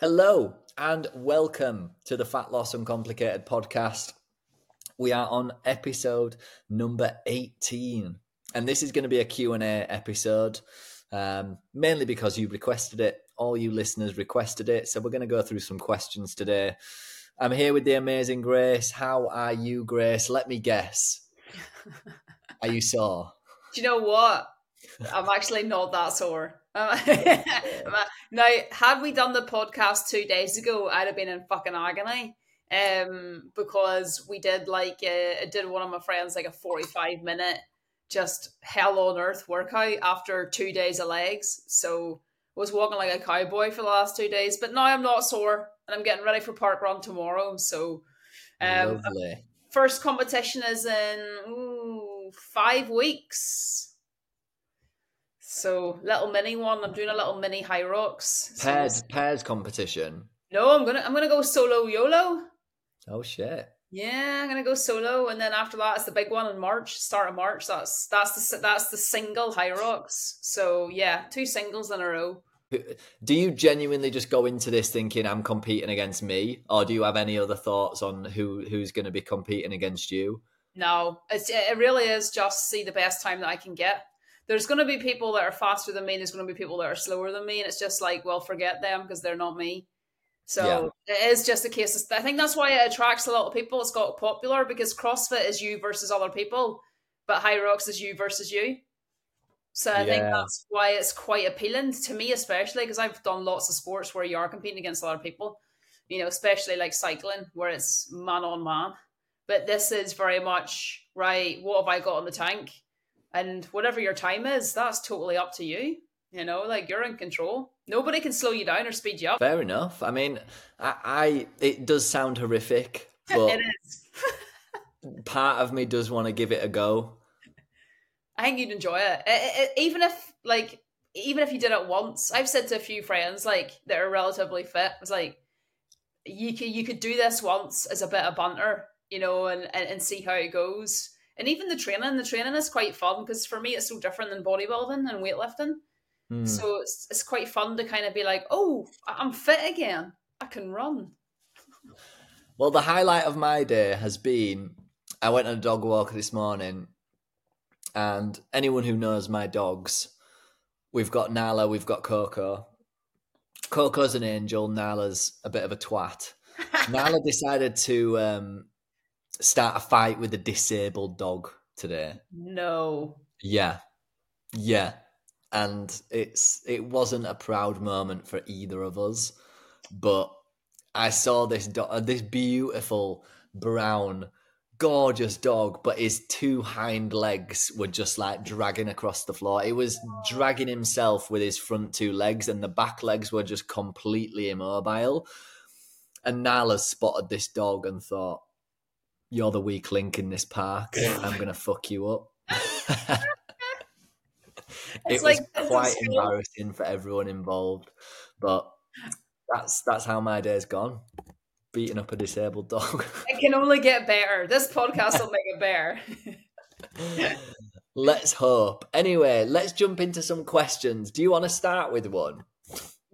Hello and welcome to the Fat Loss Uncomplicated podcast. We are on episode number 18 and this is going to be a Q&A episode um, mainly because you requested it. All you listeners requested it. So we're going to go through some questions today. I'm here with the amazing Grace. How are you, Grace? Let me guess. are you sore? Do you know what? I'm actually not that sore. now, had we done the podcast two days ago, I'd have been in fucking agony. Um, because we did like uh, did one of my friends like a 45 minute just hell on earth workout after two days of legs. So was walking like a cowboy for the last two days, but now I'm not sore and I'm getting ready for park run tomorrow. So, um, first competition is in ooh, five weeks. So little mini one. I'm doing a little mini Hyrox. Pairs pairs competition. No, I'm gonna I'm gonna go solo YOLO. Oh shit. Yeah, I'm gonna go solo, and then after that, it's the big one in March, start of March. That's that's the that's the single Hyrox. So yeah, two singles in a row. Do you genuinely just go into this thinking I'm competing against me, or do you have any other thoughts on who who's going to be competing against you? No, it's, it really is just see the best time that I can get there's going to be people that are faster than me. There's going to be people that are slower than me, and it's just like, well, forget them because they're not me. So yeah. it is just a case. Of, I think that's why it attracts a lot of people. It's got popular because CrossFit is you versus other people, but Hyrox is you versus you. So I yeah. think that's why it's quite appealing to me, especially because I've done lots of sports where you are competing against other people. You know, especially like cycling where it's man on man. But this is very much right. What have I got on the tank? And whatever your time is, that's totally up to you. You know, like you're in control. Nobody can slow you down or speed you up. Fair enough. I mean, I, I it does sound horrific, but it is. part of me does want to give it a go. I think you'd enjoy it. It, it. Even if, like, even if you did it once, I've said to a few friends like that are relatively fit, it's like you could you could do this once as a bit of banter, you know, and and, and see how it goes and even the training, the training is quite fun because for me it's so different than bodybuilding and weightlifting. Mm. So it's it's quite fun to kind of be like, oh, I'm fit again. I can run. Well, the highlight of my day has been I went on a dog walk this morning, and anyone who knows my dogs, we've got Nala, we've got Coco. Coco's an angel, Nala's a bit of a twat. Nala decided to um, start a fight with a disabled dog today. No. Yeah. Yeah. And it's it wasn't a proud moment for either of us, but I saw this dog, uh, this beautiful brown gorgeous dog, but his two hind legs were just like dragging across the floor. He was dragging himself with his front two legs, and the back legs were just completely immobile. And Nala spotted this dog and thought, you're the weak link in this park. I'm gonna fuck you up. it like, was quite embarrassing for everyone involved, but that's that's how my day's gone. Beating up a disabled dog. It can only get better. This podcast will make it better. let's hope. Anyway, let's jump into some questions. Do you want to start with one?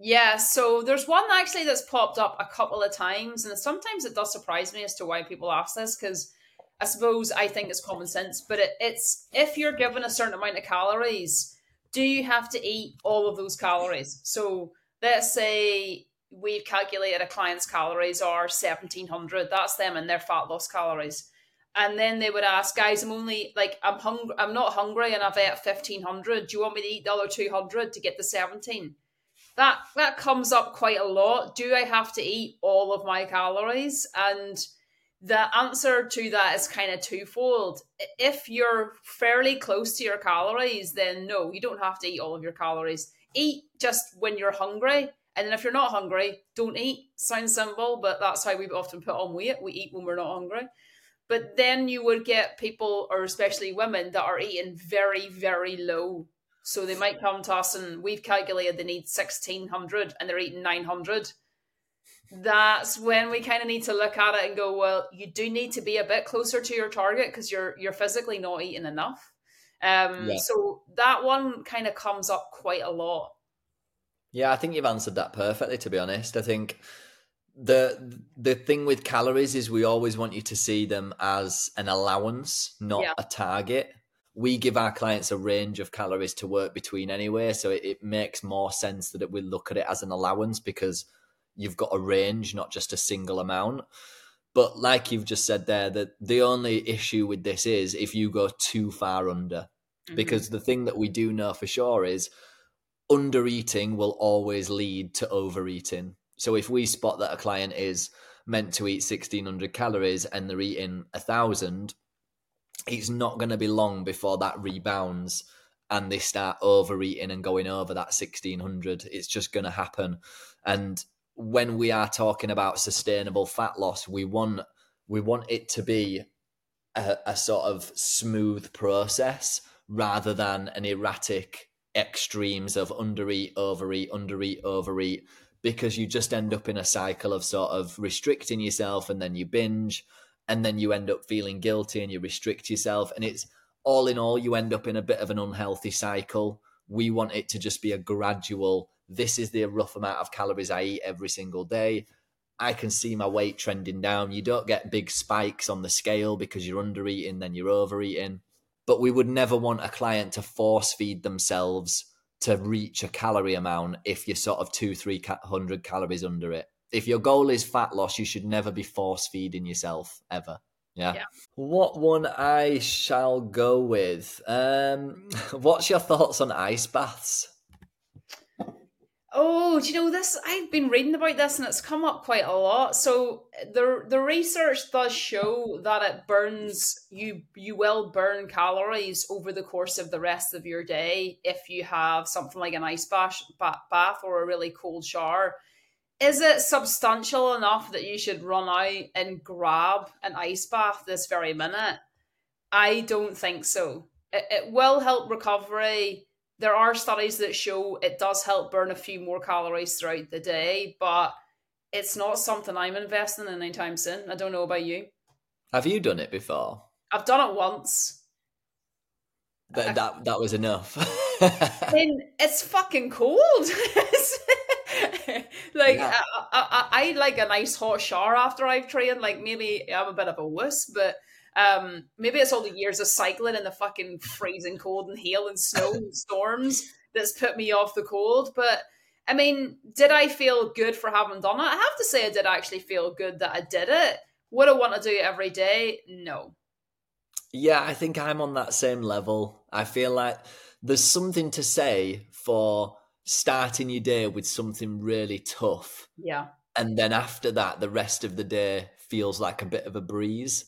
Yeah, so there's one actually that's popped up a couple of times, and sometimes it does surprise me as to why people ask this because I suppose I think it's common sense, but it, it's if you're given a certain amount of calories, do you have to eat all of those calories? So let's say we've calculated a client's calories are 1700, that's them and their fat loss calories. And then they would ask, guys, I'm only like I'm hungry, I'm not hungry, and I've ate 1500. Do you want me to eat the other 200 to get the 17? That that comes up quite a lot. Do I have to eat all of my calories? And the answer to that is kind of twofold. If you're fairly close to your calories, then no, you don't have to eat all of your calories. Eat just when you're hungry. And then if you're not hungry, don't eat. Sounds simple, but that's how we often put on weight. We eat when we're not hungry. But then you would get people, or especially women, that are eating very, very low so they might come to us and we've calculated they need 1600 and they're eating 900. That's when we kind of need to look at it and go, well, you do need to be a bit closer to your target because you're you're physically not eating enough. Um, yeah. So that one kind of comes up quite a lot. Yeah, I think you've answered that perfectly. To be honest, I think the the thing with calories is we always want you to see them as an allowance, not Yeah. a target. We give our clients a range of calories to work between anyway, so it, it makes more sense that we look at it as an allowance because you've got a range, not just a single amount. But like you've just said there, that the only issue with this is if you go too far under Mhm. because the thing that we do know for sure is under eating will always lead to overeating. So if we spot that a client is meant to eat 1600 calories and they're eating a thousand, it's not going to be long before that rebounds and they start overeating and going over that 1600. It's just going to happen. And when we are talking about sustainable fat loss, we want we want it to be a, a sort of smooth process rather than an erratic extremes of undereat, overeat, undereat, overeat, because you just end up in a cycle of sort of restricting yourself and then you binge and then you end up feeling guilty and you restrict yourself. And it's all in all, you end up in a bit of an unhealthy cycle. We want it to just be a gradual, this is the rough amount of calories I eat every single day. I can see my weight trending down. You don't get big spikes on the scale because you're under eating, then you're overeating. But we would never want a client to force feed themselves to reach a calorie amount if you're sort of two, three hundred calories under it. If your goal is fat loss, you should never be force feeding yourself ever. Yeah. Yeah. What one I shall go with? Um, what's your thoughts on ice baths? Oh, do you know this? I've been reading about this and it's come up quite a lot. So the the research does show that it burns you you will burn calories over the course of the rest of your day if you have something like an ice bath bath or a really cold shower. Is it substantial enough that you should run out and grab an ice bath this very minute? I don't think so. It, it will help recovery there are studies that show it does help burn a few more calories throughout the day, but it's not something I'm investing in anytime soon. I don't know about you. Have you done it before? I've done it once. That that, that was enough. I mean, it's fucking cold. like Yeah. I, I, I, I like a nice hot shower after I've trained. Like maybe I'm a bit of a wuss, but um, maybe it's all the years of cycling and the fucking freezing cold and hail and snow and storms that's put me off the cold. But I mean, did I feel good for having done it? I have to say, I did actually feel good that I did it. Would I want to do it every day? No. Yeah, I think I'm on that same level. I feel like there's something to say for starting your day with something really tough. Yeah. And then after that, the rest of the day feels like a bit of a breeze.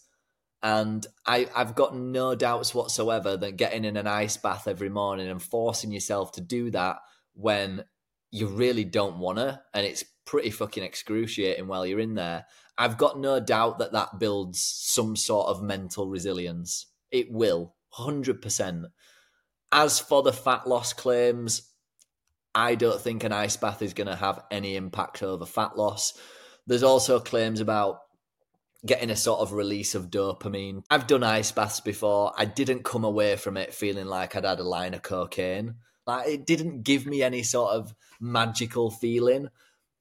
And I, I've got no doubts whatsoever that getting in an ice bath every morning and forcing yourself to do that when you really don't want to, and it's pretty fucking excruciating while you're in there. I've got no doubt that that builds some sort of mental resilience. It will, 100%. As for the fat loss claims, I don't think an ice bath is going to have any impact over fat loss. There's also claims about getting a sort of release of dopamine. I've done ice baths before. I didn't come away from it feeling like I'd had a line of cocaine. Like it didn't give me any sort of magical feeling.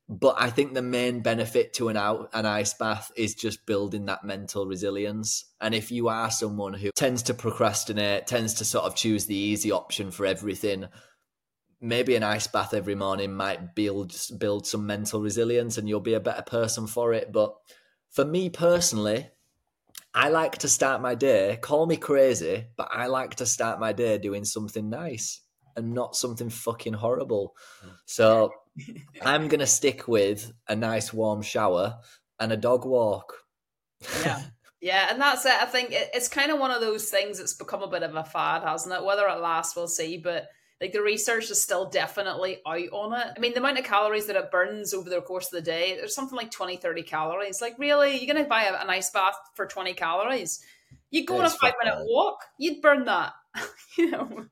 But I think the main benefit to an out an ice bath is just building that mental resilience. And if you are someone who tends to procrastinate, tends to sort of choose the easy option for everything, maybe an ice bath every morning might build build some mental resilience and you'll be a better person for it. But for me personally, I like to start my day, call me crazy, but I like to start my day doing something nice and not something fucking horrible. So I'm going to stick with a nice warm shower and a dog walk. Yeah. Yeah, and that's it. I think it, it's kind of one of those things that's become a bit of a fad, hasn't it? Whether it lasts, we'll see. But like the research is still definitely out on it. I mean, the amount of calories that it burns over the course of the day, there's something like 20, 30 calories. Like, really? You're going to buy a, an ice bath for 20 calories? You go on a five minute walk, you'd burn that. you know?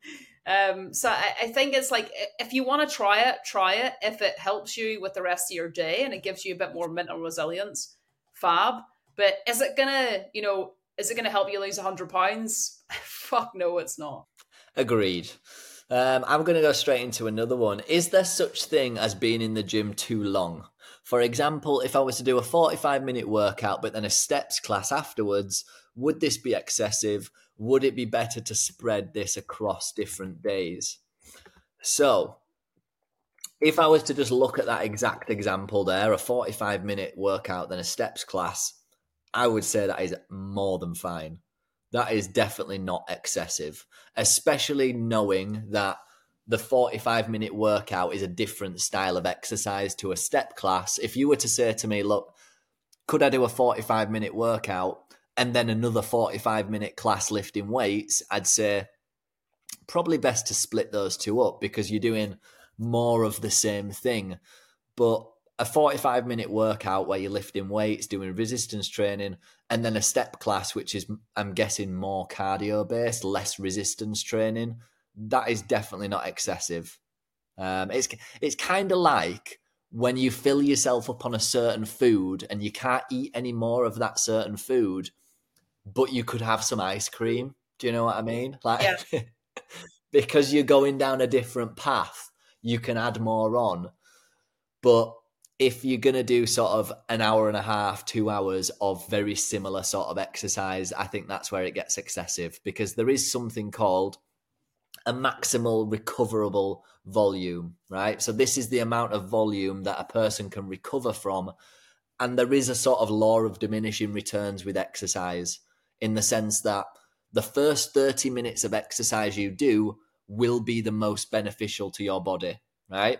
Um, so I, I think it's like if you want to try it, try it. If it helps you with the rest of your day and it gives you a bit more mental resilience, fab. But is it gonna, you know, is it gonna help you lose hundred pounds? Fuck no, it's not. Agreed. Um, I'm going to go straight into another one. Is there such thing as being in the gym too long? For example, if I was to do a 45 minute workout but then a steps class afterwards, would this be excessive? Would it be better to spread this across different days? So, if I was to just look at that exact example there, a 45 minute workout, then a steps class, I would say that is more than fine. That is definitely not excessive, especially knowing that the 45 minute workout is a different style of exercise to a step class. If you were to say to me, look, could I do a 45 minute workout and then another 45 minute class lifting weights? I'd say probably best to split those two up because you're doing more of the same thing. But a 45 minute workout where you're lifting weights, doing resistance training, and then a step class, which is, I'm guessing, more cardio based, less resistance training, that is definitely not excessive. Um, it's it's kind of like when you fill yourself up on a certain food and you can't eat any more of that certain food, but you could have some ice cream. Do you know what I mean? Like yeah. because you're going down a different path, you can add more on. But if you're going to do sort of an hour and a half, two hours of very similar sort of exercise, I think that's where it gets excessive because there is something called a maximal recoverable volume, right? So this is the amount of volume that a person can recover from. And there is a sort of law of diminishing returns with exercise in the sense that the first 30 minutes of exercise you do will be the most beneficial to your body, right?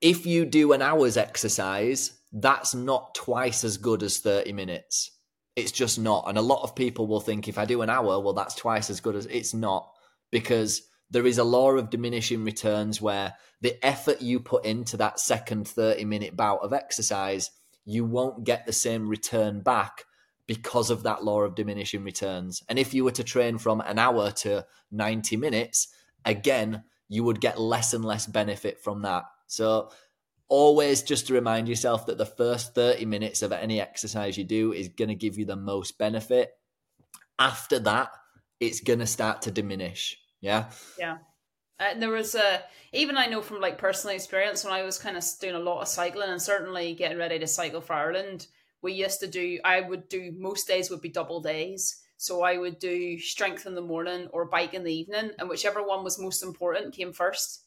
If you do an hour's exercise, that's not twice as good as 30 minutes. It's just not. And a lot of people will think if I do an hour, well, that's twice as good as it's not because there is a law of diminishing returns where the effort you put into that second 30 minute bout of exercise, you won't get the same return back because of that law of diminishing returns. And if you were to train from an hour to 90 minutes, again, you would get less and less benefit from that. So always just to remind yourself that the first 30 minutes of any exercise you do is going to give you the most benefit. After that, it's going to start to diminish. Yeah. Yeah. Uh, there was a even I know from like personal experience when I was kind of doing a lot of cycling and certainly getting ready to cycle for Ireland. We used to do. I would do most days would be double days. So I would do strength in the morning or bike in the evening, and whichever one was most important came first.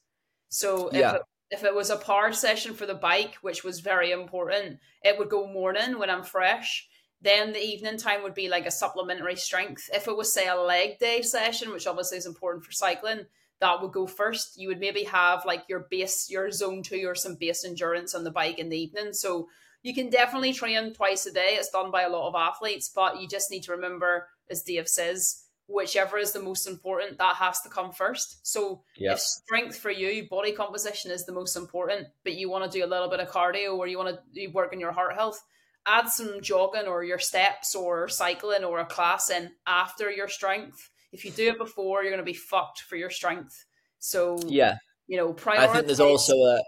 So if yeah. it if it was a power session for the bike, which was very important, it would go morning when I'm fresh. Then the evening time would be like a supplementary strength. If it was, say, a leg day session, which obviously is important for cycling, that would go first. You would maybe have like your base, your zone two, or some base endurance on the bike in the evening. So you can definitely train twice a day. It's done by a lot of athletes, but you just need to remember, as Dave says, whichever is the most important, that has to come first. So yep. if strength for you, body composition is the most important, but you want to do a little bit of cardio or you want to work on your heart health, add some jogging or your steps or cycling or a class in after your strength. If you do it before, you're going to be fucked for your strength. So yeah, you know, prioritize. I think there's also a.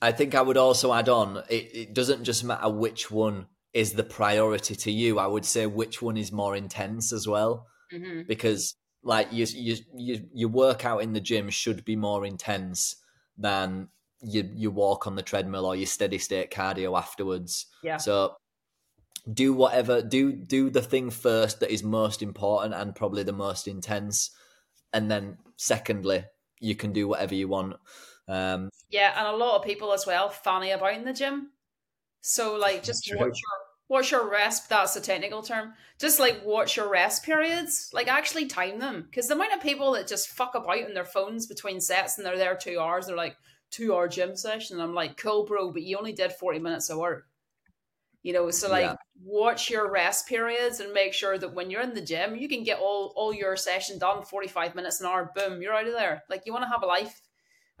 I think I would also add on. It, it doesn't just matter which one is the priority to you. I would say which one is more intense as well mm-hmm. because like you, you you your workout in the gym should be more intense than you you walk on the treadmill or your steady state cardio afterwards. Yeah. So do whatever do do the thing first that is most important and probably the most intense, and then secondly you can do whatever you want. Um, yeah, and a lot of people as well fanny about in the gym. So like just watch Watch your rest. That's a technical term. Just like watch your rest periods. Like actually time them. Because the amount of people that just fuck about on their phones between sets and they're there two hours, they're like, two hour gym session. And I'm like, cool, bro, but you only did 40 minutes of work. You know, so like yeah. watch your rest periods and make sure that when you're in the gym, you can get all, all your session done, 45 minutes an hour, boom, you're out of there. Like you want to have a life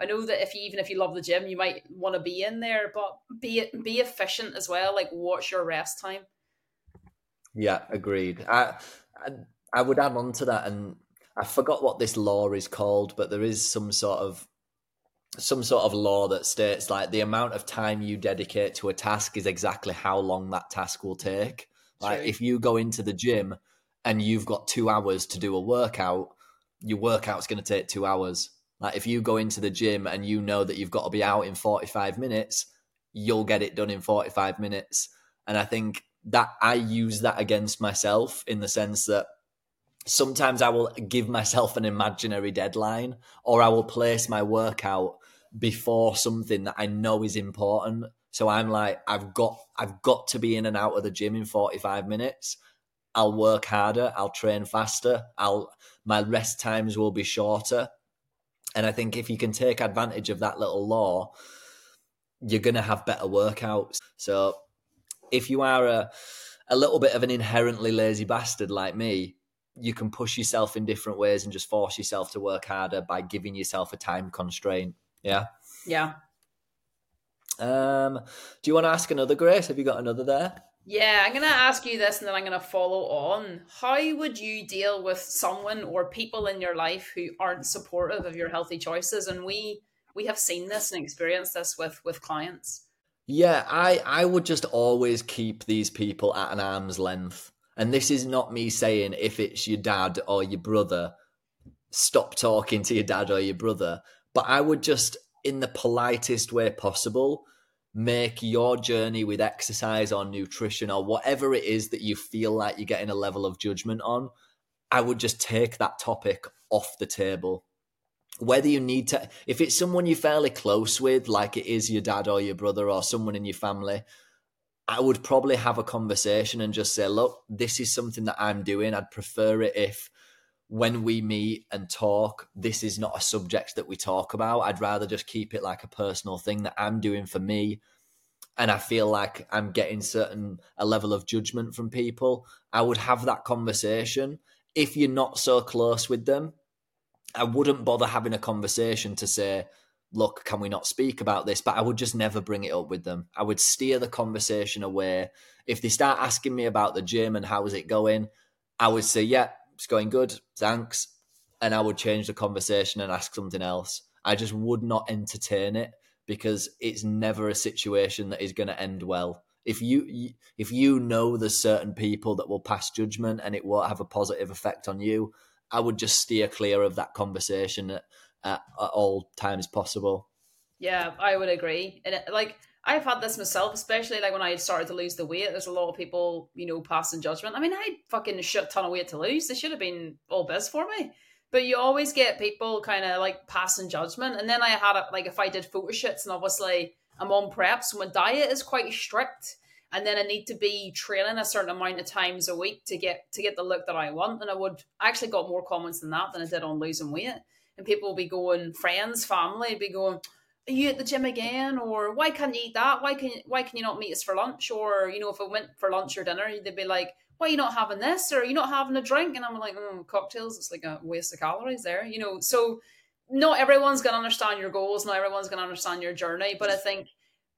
I know that if you, even if you love the gym, you might want to be in there, but be be efficient as well. Like watch your rest time. Yeah, agreed. I, I I would add on to that, and I forgot what this law is called, but there is some sort of some sort of law that states like the amount of time you dedicate to a task is exactly how long that task will take. Like if you go into the gym and you've got two hours to do a workout, your workout's going to take two hours. Like if you go into the gym and you know that you've got to be out in 45 minutes, you'll get it done in 45 minutes. And I think that I use that against myself in the sense that sometimes I will give myself an imaginary deadline or I will place my workout before something that I know is important. So I'm like, I've got I've got to be in and out of the gym in 45 minutes. I'll work harder, I'll train faster, I'll my rest times will be shorter. And I think if you can take advantage of that little law, you're gonna have better workouts. So if you are a a little bit of an inherently lazy bastard like me, you can push yourself in different ways and just force yourself to work harder by giving yourself a time constraint. Yeah. Yeah. Um, do you want to ask another, Grace? Have you got another there? Yeah, I'm going to ask you this and then I'm going to follow on. How would you deal with someone or people in your life who aren't supportive of your healthy choices? And we we have seen this and experienced this with with clients. Yeah, I I would just always keep these people at an arm's length. And this is not me saying if it's your dad or your brother, stop talking to your dad or your brother. But I would just, in the politest way possible, make your journey with exercise or nutrition or whatever it is that you feel like you're getting a level of judgment on. I would just take that topic off the table. Whether you need to, if it's someone you're fairly close with, like it is your dad or your brother or someone in your family, I would probably have a conversation and just say, look, this is something that I'm doing. I'd prefer it if when we meet and talk, this is not a subject that we talk about. I'd rather just keep it like a personal thing that I'm doing for me. And I feel like I'm getting certain a level of judgment from people. I would have that conversation. If you're not so close with them, I wouldn't bother having a conversation to say, look, can we not speak about this? But I would just never bring it up with them. I would steer the conversation away. If they start asking me about the gym and how is it going, I would say, yeah, it's going good, thanks. And I would change the conversation and ask something else. I just would not entertain it because it's never a situation that is going to end well. If you if you know there's certain people that will pass judgment and it won't have a positive effect on you, I would just steer clear of that conversation at, at, at all times possible. Yeah, I would agree. And it, like I've had this myself, especially like when I started to lose the weight. There's a lot of people, you know, passing judgment. I mean, I fucking a shit ton of weight to lose. They should have been all biz for me. But you always get people kind of like passing judgment. And then I had it like if I did photo shoots, and obviously I'm on prep, so my diet is quite strict. And then I need to be training a certain amount of times a week to get to get the look that I want. And I would I actually got more comments than that than I did on losing weight. And people will be going, friends, family, be going, are you at the gym again or why can't you eat that? Why can why can you not meet us for lunch? Or you know if I went for lunch or dinner they'd be like why are you not having this? Or are you not having a drink? And I'm like mm, cocktails it's like a waste of calories there you know? So not everyone's going to understand your goals not everyone's going to understand your journey but I think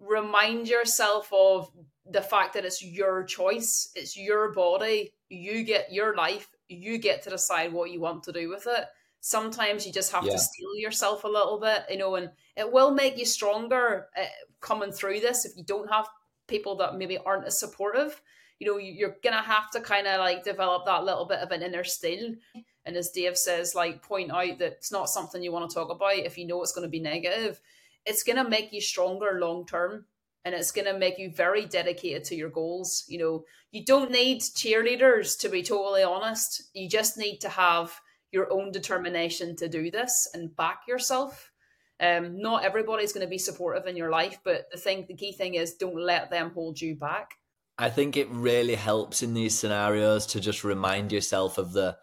remind yourself of the fact that it's your choice it's your body. You get your life. You get to decide what you want to do with it sometimes you just have yeah. to steel yourself a little bit, you know, and it will make you stronger uh, coming through this if you don't have people that maybe aren't as supportive. You know, you're gonna have to kind of like develop that little bit of an inner steel. And as Dave says, like point out that it's not something you want to talk about if you know it's going to be negative. It's gonna make you stronger long term and it's going to make you very dedicated to your goals. You know, you don't need cheerleaders to be totally honest. You just need to have your own determination to do this and back yourself. Um, not everybody's going to be supportive in your life, but the thing, the key thing is, don't let them hold you back. I think it really helps in these scenarios to just remind yourself of the.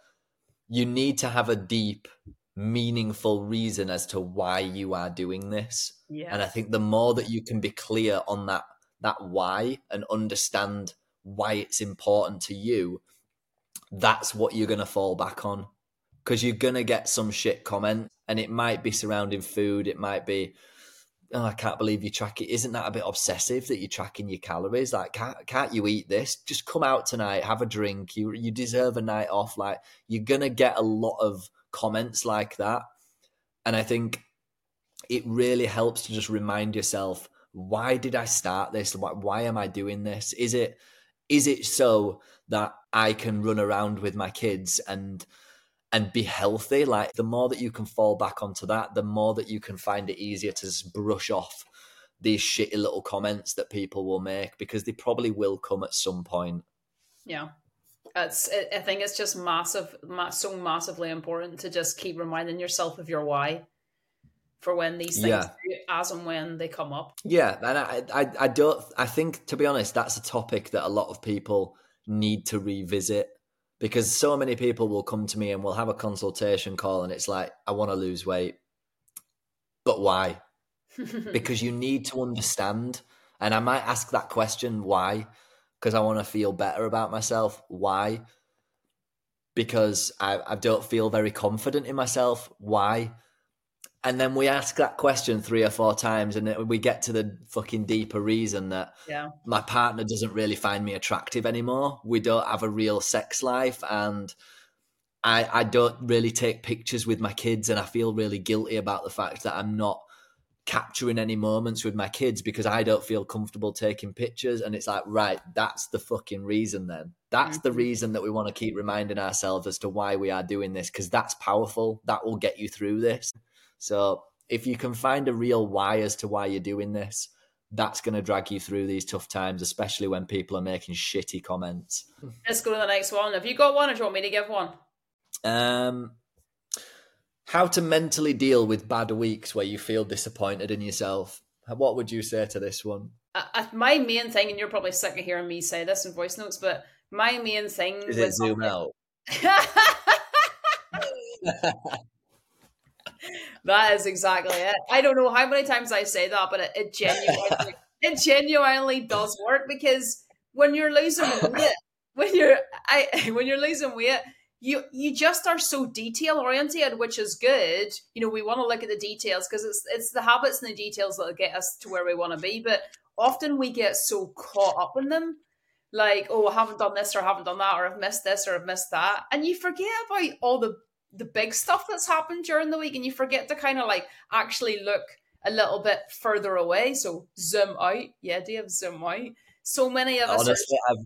You need to have a deep, meaningful reason as to why you are doing this. Yeah. And I think the more that you can be clear on that that why and understand why it's important to you, that's what you're going to fall back on because you're gonna get some shit comment, and it might be surrounding food. It might be, oh, I can't believe you track it. Isn't that a bit obsessive that you're tracking your calories? Like, can't can't you eat this? Just come out tonight, have a drink. You you deserve a night off. Like, you're gonna get a lot of comments like that, and I think it really helps to just remind yourself why did I start this? Why, why am I doing this? Is it is it so that I can run around with my kids and and be healthy. Like the more that you can fall back onto that, the more that you can find it easier to just brush off these shitty little comments that people will make because they probably will come at some point. Yeah. It's, I think it's just massive, so massively important to just keep reminding yourself of your why for when these things, yeah. as and when they come up. Yeah, and I, I, I don't. I think, to be honest, that's a topic that a lot of people need to revisit because so many people will come to me and we'll have a consultation call, and it's like, I want to lose weight, but why? because you need to understand. And I might ask that question, why? Because I want to feel better about myself. Why? Because I, I don't feel very confident in myself. Why? And then we ask that question three or four times, and we get to the fucking deeper reason that yeah. my partner doesn't really find me attractive anymore. We don't have a real sex life, and I, I don't really take pictures with my kids, and I feel really guilty about the fact that I'm not capturing any moments with my kids because I don't feel comfortable taking pictures. And it's like, right, that's the fucking reason then. That's mm-hmm. the reason that we want to keep reminding ourselves as to why we are doing this because that's powerful. That will get you through this. So if you can find a real why as to why you're doing this, that's going to drag you through these tough times, especially when people are making shitty comments. Let's go to the next one. Have you got one or do you want me to give one? Um, how to mentally deal with bad weeks where you feel disappointed in yourself. What would you say to this one? Uh, my main thing, and you're probably sick of hearing me say this in voice notes, but my main thing is it zoom out. that is exactly it. I don't know how many times I say that, but it, it genuinely it genuinely does work because when you're losing weight, when you're I when you're losing weight, you you just are so detail oriented, which is good. You know, we want to look at the details because it's it's the habits and the details that get us to where we want to be. But often we get so caught up in them, like oh, I haven't done this or I haven't done that or I've missed this or I've missed that, and you forget about all the the big stuff that's happened during the week, and you forget to kind of like actually look a little bit further away. So zoom out, yeah, do you have zoom out. So many of Honestly, us. Are... I've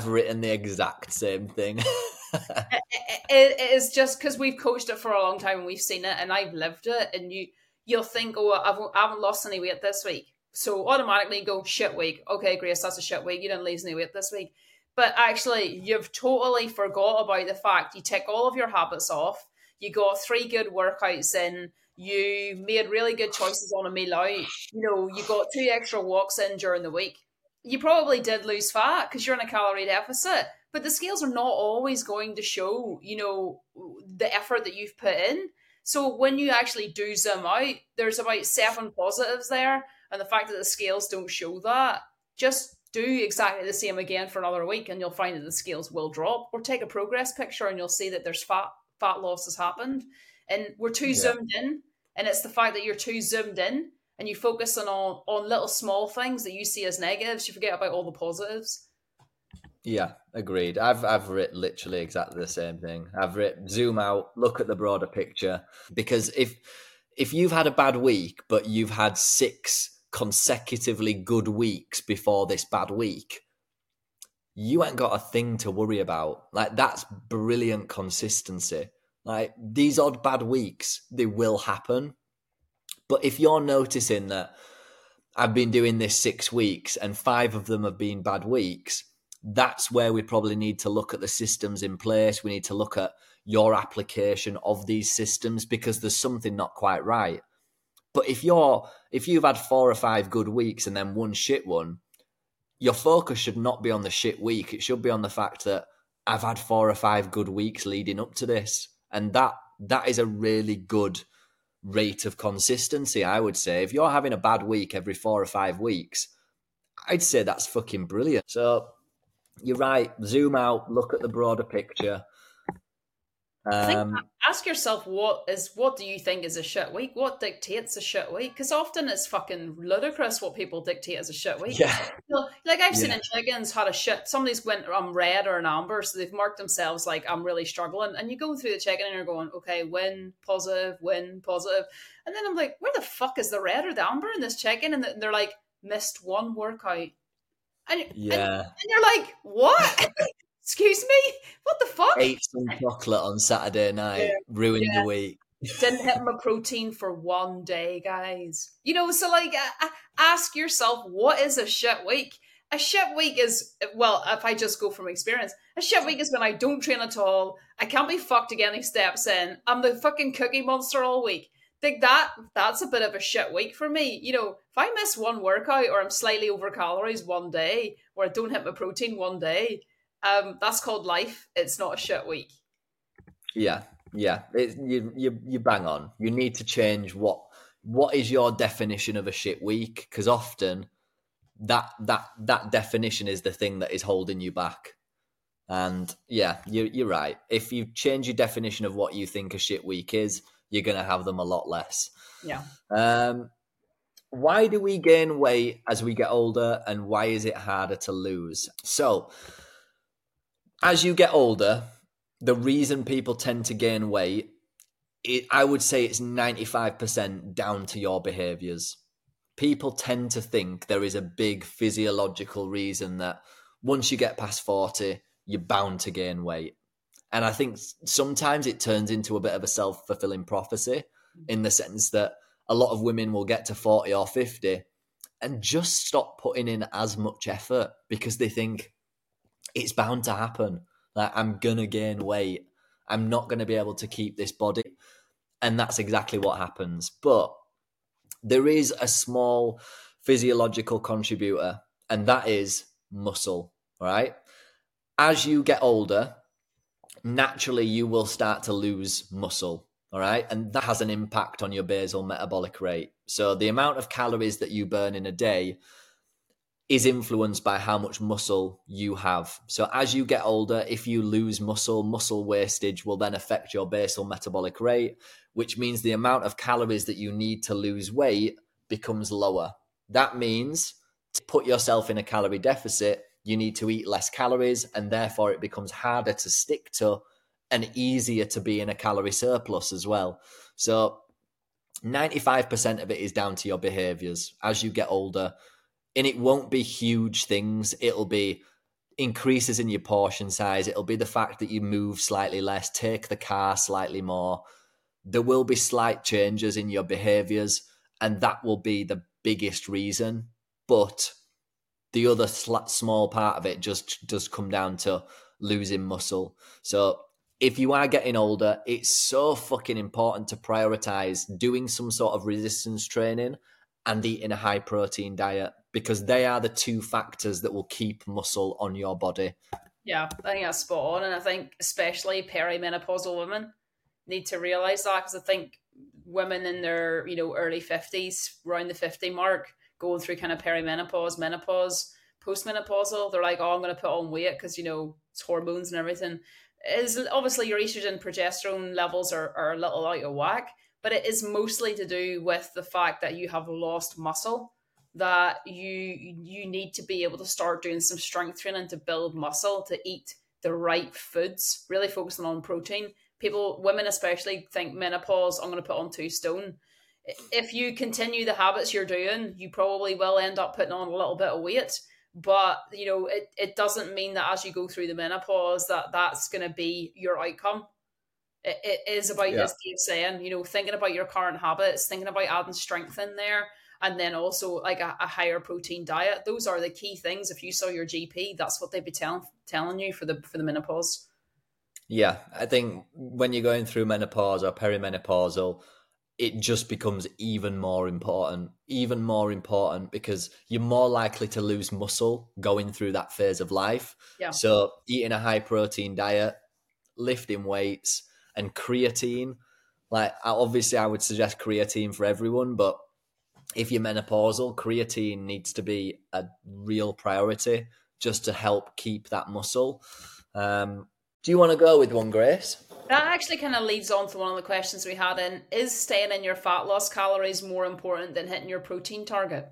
I've written the exact same thing. it, it is just because we've coached it for a long time and we've seen it and I've lived it and you you'll think oh I've, I haven't lost any weight this week so automatically go shit week okay Grace that's a shit week you didn't lose any weight this week but actually you've totally forgot about the fact you tick all of your habits off. You got three good workouts in. You made really good choices on a meal out. You know you got two extra walks in during the week. You probably did lose fat because you're in a calorie deficit but the scales are not always going to show you know the effort that you've put in. So when you actually do zoom out there's about seven positives there and the fact that the scales don't show that just do exactly the same again for another week and you'll find that the scales will drop or take a progress picture and you'll see that there's fat fat loss has happened and we're too yeah. zoomed in and it's the fact that you're too zoomed in and you focus on on little small things that you see as negatives you forget about all the positives yeah, agreed. I've I've written literally exactly the same thing. I've written zoom out, look at the broader picture because if if you've had a bad week but you've had six consecutively good weeks before this bad week, you ain't got a thing to worry about. Like that's brilliant consistency. Like these odd bad weeks, they will happen. But if you're noticing that I've been doing this six weeks and five of them have been bad weeks, that's where we probably need to look at the systems in place. We need to look at your application of these systems because there's something not quite right. But if you're if you've had four or five good weeks and then one shit one, your focus should not be on the shit week. It should be on the fact that I've had four or five good weeks leading up to this. And that that is a really good rate of consistency, I would say. If you're having a bad week every four or five weeks, I'd say that's fucking brilliant. So you're right. Zoom out, look at the broader picture. Um, ask yourself what is what do you think is a shit week? What dictates a shit week? Because often it's fucking ludicrous what people dictate as a shit week. Yeah. like I've seen yeah. in chickens had a shit. Somebody's went on red or an amber, so they've marked themselves like I'm really struggling. And you go through the chicken and you're going, okay, win, positive, win, positive. And then I'm like, where the fuck is the red or the amber in this chicken? And they're like, missed one workout. And, yeah. And, and you're like, what? Excuse me? What the fuck? Ate some chocolate on Saturday night, yeah. ruined yeah. the week. Didn't hit my protein for one day, guys. You know, so like, ask yourself, what is a shit week? A shit week is, well, if I just go from experience, a shit week is when I don't train at all. I can't be fucked to get any steps in. I'm the fucking cookie monster all week. Think that that's a bit of a shit week for me. You know, if I miss one workout or I'm slightly over calories one day, or I don't hit my protein one day, um, that's called life. It's not a shit week. Yeah, yeah, it, you you you bang on. You need to change what what is your definition of a shit week because often that that that definition is the thing that is holding you back. And yeah, you're you're right. If you change your definition of what you think a shit week is, you're gonna have them a lot less. Yeah. Um, why do we gain weight as we get older, and why is it harder to lose? So, as you get older, the reason people tend to gain weight, it, I would say it's 95% down to your behaviors. People tend to think there is a big physiological reason that once you get past 40, you're bound to gain weight. And I think sometimes it turns into a bit of a self fulfilling prophecy in the sense that a lot of women will get to 40 or 50 and just stop putting in as much effort because they think it's bound to happen. Like I'm gonna gain weight. I'm not gonna be able to keep this body. And that's exactly what happens. But there is a small physiological contributor, and that is muscle, right? As you get older, naturally you will start to lose muscle, all right? And that has an impact on your basal metabolic rate. So the amount of calories that you burn in a day is influenced by how much muscle you have. So as you get older, if you lose muscle, muscle wastage will then affect your basal metabolic rate, which means the amount of calories that you need to lose weight becomes lower. That means to put yourself in a calorie deficit, you need to eat less calories and therefore it becomes harder to stick to and easier to be in a calorie surplus as well. So 95% of it is down to your behaviors. As you get older, and it won't be huge things. It'll be increases in your portion size. It'll be the fact that you move slightly less, take the car slightly more. There will be slight changes in your behaviors, and that will be the biggest reason. But the other sl- small part of it just does come down to losing muscle. So if you are getting older, it's so fucking important to prioritize doing some sort of resistance training and eating a high protein diet because they are the two factors that will keep muscle on your body. Yeah, I think that's spot on. And I think especially perimenopausal women need to realize that because I think women in their, you know, early 50s, around the 50 mark, going through kind of perimenopause, menopause, postmenopausal, they're like, oh, I'm going to put on weight because, you know, it's hormones and everything. Is obviously your estrogen progesterone levels are, are a little out of whack, but it is mostly to do with the fact that you have lost muscle that you you need to be able to start doing some strength training to build muscle to eat the right foods really focusing on protein. People women especially think menopause i'm going to put on two stone. If you continue the habits you're doing you probably will end up putting on a little bit of weight. But you know it, it doesn't mean that as you go through the menopause that that's going to be your outcome. It, it is about yeah. as Dave saying you know thinking about your current habits thinking about adding strength in there and then also like a, a, higher protein diet. Those are the key things. If you saw your GP, that's what they'd be telling telling you for the for the menopause. Yeah, I think when you're going through menopause or perimenopausal, it just becomes even more important, even more important because you're more likely to lose muscle going through that phase of life. Yeah. So eating a high protein diet, lifting weights, and creatine. Like obviously, I would suggest creatine for everyone, but if you're menopausal, creatine needs to be a real priority just to help keep that muscle. Um, do you want to go with one, Grace? That actually kind of leads on to one of the questions we had in is staying in your fat loss calories more important than hitting your protein target?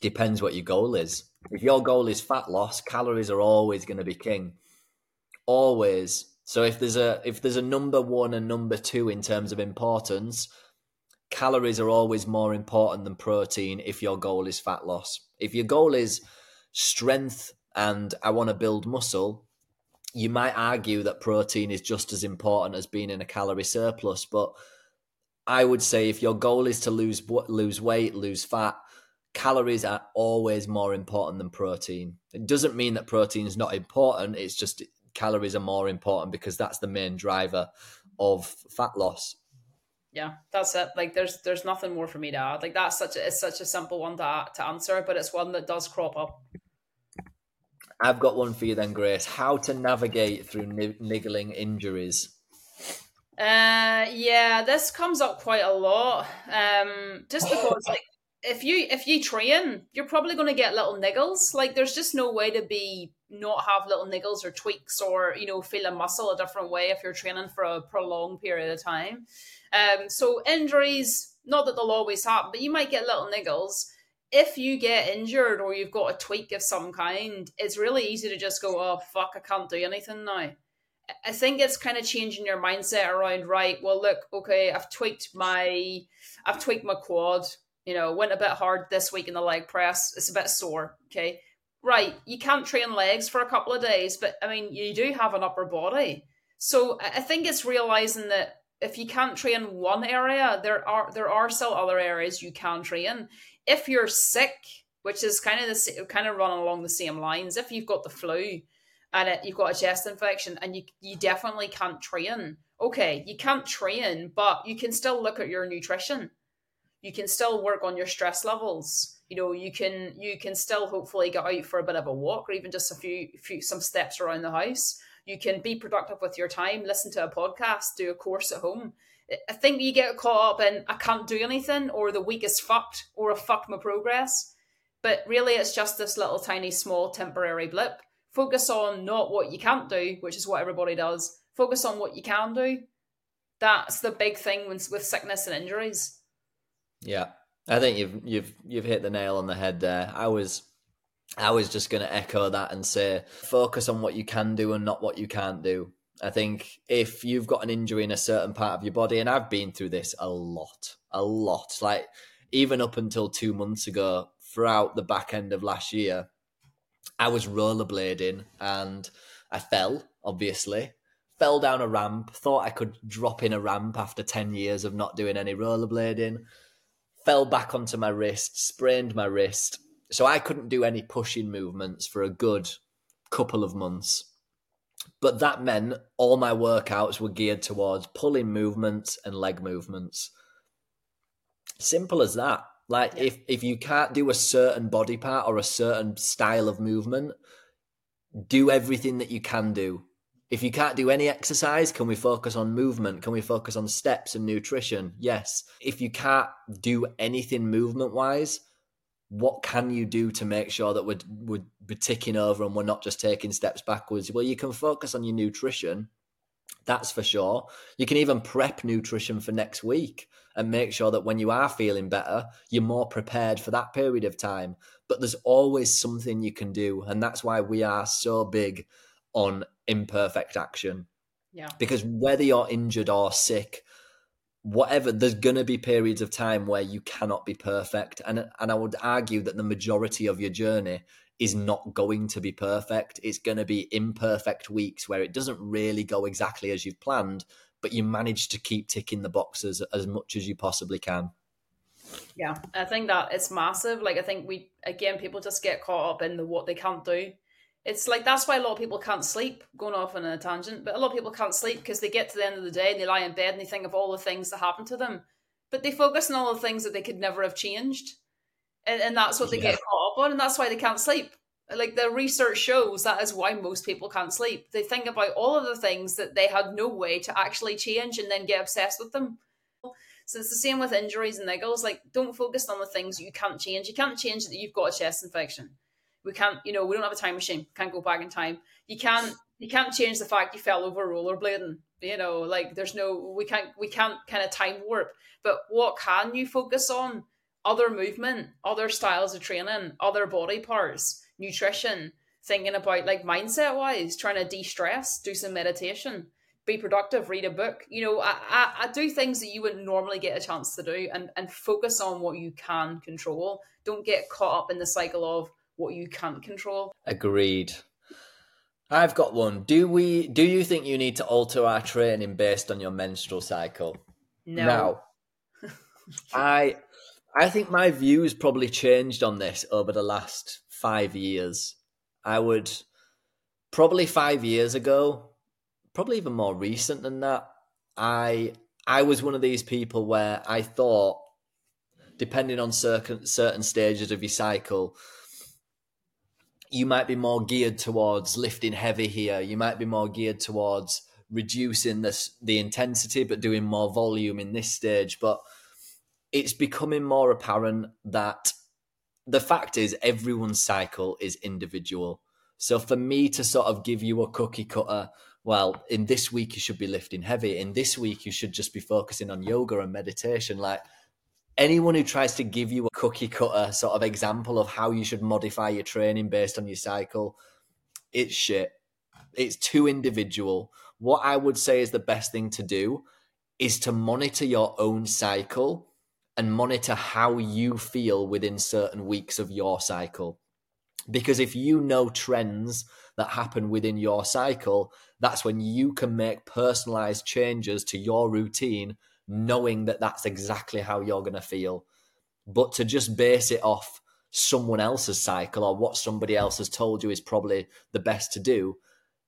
Depends what your goal is. If your goal is fat loss, calories are always going to be king. Always. So if there's a if there's a number one and number two in terms of importance, calories are always more important than protein if your goal is fat loss. If your goal is strength and I want to build muscle, you might argue that protein is just as important as being in a calorie surplus. But I would say if your goal is to lose lose weight, lose fat, calories are always more important than protein. It doesn't mean that protein is not important. It's just calories are more important because that's the main driver of fat loss. Yeah, that's it. Like there's there's nothing more for me to add. Like that's such a it's such a simple one to to answer, but it's one that does crop up. I've got one for you then, Grace. How to navigate through niggling injuries. Uh, yeah, this comes up quite a lot. Um, just because like if you if you train, you're probably going to get little niggles. Like there's just no way to be not have little niggles or tweaks or you know feel a muscle a different way if you're training for a prolonged period of time. Um, so injuries, not that they'll always happen, but you might get little niggles. If you get injured or you've got a tweak of some kind, it's really easy to just go, "Oh fuck, I can't do anything now." I think it's kind of changing your mindset around. Right, well, look, okay, I've tweaked my, I've tweaked my quad you know, went a bit hard this week in the leg press. It's a bit sore. Okay. Right. You can't train legs for a couple of days, but I mean, you do have an upper body. So I think it's realizing that if you can't train one area, there are there are still other areas you can train. If you're sick, which is kind of the kind of running along the same lines, if you've got the flu and it, you've got a chest infection and you you definitely can't train. Okay, you can't train, but you can still look at your nutrition you can still work on your stress levels. You know you can you can still hopefully get out for a bit of a walk or even just a few few some steps around the house. You can be productive with your time listen to a podcast do a course at home. I think you get caught up in i can't do anything or the week is fucked or i fucked my progress. But really it's just this little tiny small temporary blip. Focus on not what you can't do which is what everybody does. Focus on what you can do. That's the big thing with, with sickness and injuries yeah, I think you've you've you've hit the nail on the head there. I was I was just going to echo that and say focus on what you can do and not what you can't do. I think if you've got an injury in a certain part of your body, and I've been through this a lot, a lot, like even up until two months ago, throughout the back end of last year, I was rollerblading and I fell, obviously, fell down a ramp, thought I could drop in a ramp after 10 years of not doing any rollerblading fell back onto my wrist, sprained my wrist. So I couldn't do any pushing movements for a good couple of months. But that meant all my workouts were geared towards pulling movements and leg movements. Simple as that. Like if if you can't do a certain body part or a certain style of movement, do everything that you can do if you can't do any exercise, can we focus on movement? Can we focus on steps and nutrition? Yes. If you can't do anything movement wise, what can you do to make sure that we're, we're, ticking over and we're not just taking steps backwards? Well, you can focus on your nutrition. That's for sure. You can even prep nutrition for next week and make sure that when you are feeling better, you're more prepared for that period of time. But there's always something you can do. And that's why we are so big on imperfect action. Yeah. Because whether you're injured or sick, whatever, there's going to be periods of time where you cannot be perfect. And, and I would argue that the majority of your journey is not going to be perfect. It's going to be imperfect weeks where it doesn't really go exactly as you've planned, but you manage to keep ticking the boxes as much as you possibly can. Yeah, I think that it's massive. Like I think we again, people just get caught up in the what they can't do it's like that's why a lot of people can't sleep going off on a tangent but a lot of people can't sleep because they get to the end of the day and they lie in bed and they think of all the things that happened to them. But they focus on all the things that they could never have changed. And, and that's what they yeah. get caught up on and that's why they can't sleep. Like the research shows that is why most people can't sleep. They think about all of the things that they had no way to actually change and then get obsessed with them. So it's the same with injuries and niggles. Like don't focus on the things you can't change. You can't change that you've got a chest infection we can't, you know, we don't have a time machine. Can't go back in time. You can't, you can't change the fact you fell over rollerblading. You know, like there's no, we can't, we can't kind of time warp. But what can you focus on? Other movement, other styles of training, other body parts, nutrition, thinking about like mindset wise, trying to de stress, do some meditation, be productive, read a book. You know, I, I, I, do things that you wouldn't normally get a chance to do and, and focus on what you can control. Don't get caught up in the cycle of what you can't control. Agreed. I've got one. Do we? Do you think you need to alter our training based on your menstrual cycle? No. Now, I, I think my views probably changed on this over the last five years. I would probably five years ago, probably even more recent than that. I I was one of these people where I thought, depending on certain certain stages of your cycle, you might be more geared towards lifting heavy here. You might be more geared towards reducing this the intensity, but doing more volume in this stage. But it's becoming more apparent that the fact is everyone's cycle is individual. So for me to sort of give you a cookie cutter, well, in this week you should be lifting heavy. In this week you should just be focusing on yoga and meditation. Like anyone who tries to give you a cookie cutter sort of example of how you should modify your training based on your cycle, it's shit. It's too individual. What I would say is the best thing to do is to monitor your own cycle and monitor how you feel within certain weeks of your cycle. Because if you know trends that happen within your cycle, that's when you can make personalized changes to your routine knowing that that's exactly how you're going to feel. But to just base it off someone else's cycle or what somebody else has told you is probably the best to do,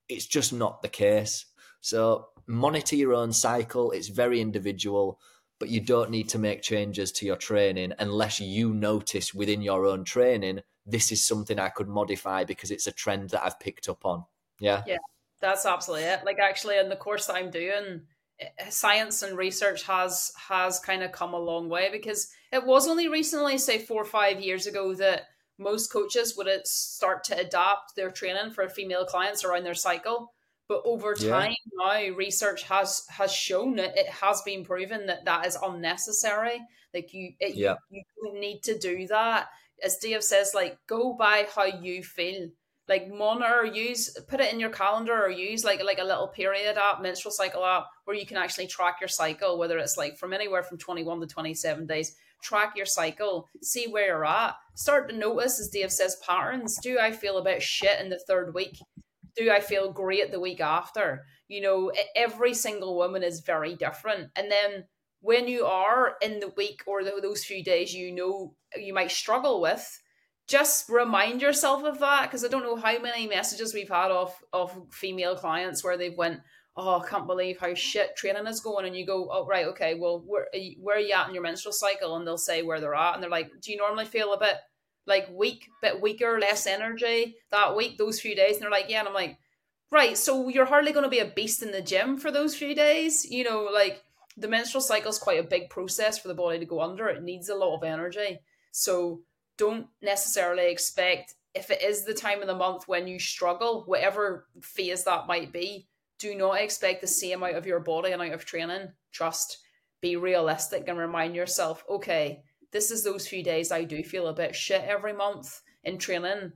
it's just not the case. So monitor your own cycle. It's very individual, but you don't need to make changes to your training unless you notice within your own training this is something I could modify because it's a trend that I've picked up on. Yeah. Yeah, that's absolutely it. Like actually in the course I'm doing, Uh, science and research has has kind of come a long way because it was only recently, say four or five years ago, that most coaches would start to adapt their training for female clients around their cycle. But over time yeah. now, research has has shown that it has been proven that that is unnecessary. Like you, it, yeah. you, you don't need to do that. As Dave says, like go by how you feel like monitor use put it in your calendar or use like like a little period app menstrual cycle app where you can actually track your cycle whether it's like from anywhere from 21 to 27 days track your cycle see where you're at. Start to notice as dave says patterns. Do i feel a bit shit in the third week? Do i feel great the week after? You know every single woman is very different. And then when you are in the week or the, those few days you know you might struggle with just remind yourself of that because I don't know how many messages we've had of of female clients where they've went, oh, I can't believe how shit training is going, and you go, oh right, okay, well, where are you, where are you at in your menstrual cycle? And they'll say where they're at, and they're like, do you normally feel a bit like weak, bit weaker, less energy that week, those few days? And they're like, yeah, and I'm like, right, so you're hardly going to be a beast in the gym for those few days, you know, like the menstrual cycle is quite a big process for the body to go under. It needs a lot of energy, so don't necessarily expect if it is the time of the month when you struggle, whatever phase that might be, do not expect the same out of your body and out of training. Just be realistic and remind yourself, okay, this is those few days I do feel a bit shit every month in training.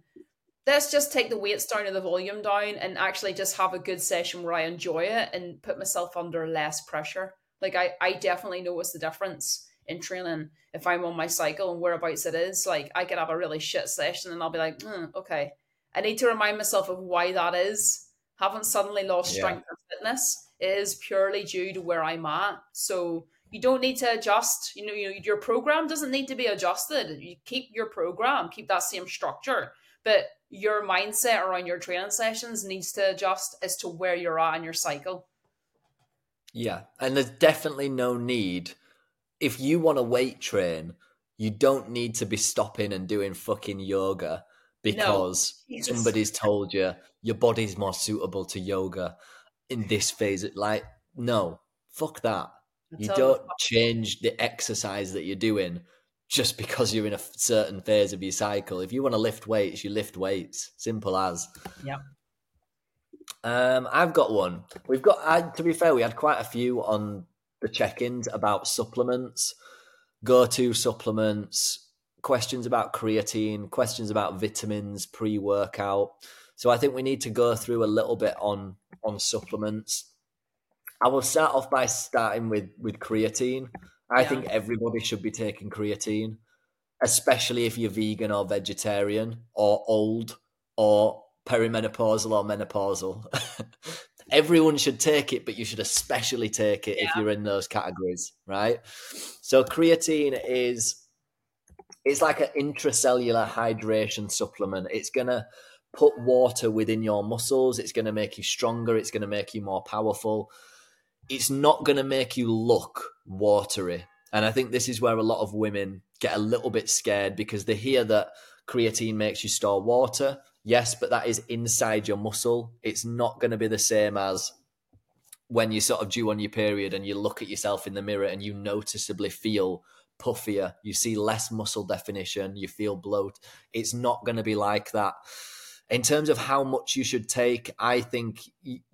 Let's just take the weights down and the volume down and actually just have a good session where I enjoy it and put myself under less pressure. Like I, I definitely notice the difference in training if I'm on my cycle and whereabouts it is. Like I could have a really shit session and I'll be like, mm, okay, I need to remind myself of why that is. Haven't suddenly lost yeah. strength and fitness. It is purely due to where I'm at. So you don't need to adjust. You know, you know, your program doesn't need to be adjusted. You keep your program, keep that same structure, but your mindset around your training sessions needs to adjust as to where you're at in your cycle. Yeah, and there's definitely no need if you want to weight train, you don't need to be stopping and doing fucking yoga because no, somebody's told you your body's more suitable to yoga in this phase. Like, no, fuck that. you don't change the exercise that you're doing just because you're in a certain phase of your cycle. If you want to lift weights, you lift weights. Simple as. Yeah. Um, I've got one. We've got. Uh, to be fair, we had quite a few on the check-ins about supplements, go-to supplements, questions about creatine, questions about vitamins pre-workout. So I think we need to go through a little bit on on supplements. I will start off by starting with with creatine. I yeah. think everybody should be taking creatine. especially if you're vegan or vegetarian or old or perimenopausal or menopausal. Everyone should take it, but you should especially take it yeah. if you're in those categories, right? So creatine is it's like an intracellular hydration supplement. It's gonna put water within your muscles. It's gonna make you stronger. It's gonna make you more powerful. It's not gonna make you look watery. And I think this is where a lot of women get a little bit scared because they hear that creatine makes you store water. Yes, but that is inside your muscle. It's not going to be the same as when you sort of due on your period and you look at yourself in the mirror and you noticeably feel puffier, you see less muscle definition, you feel bloat. It's not going to be like that. In terms of how much you should take, I think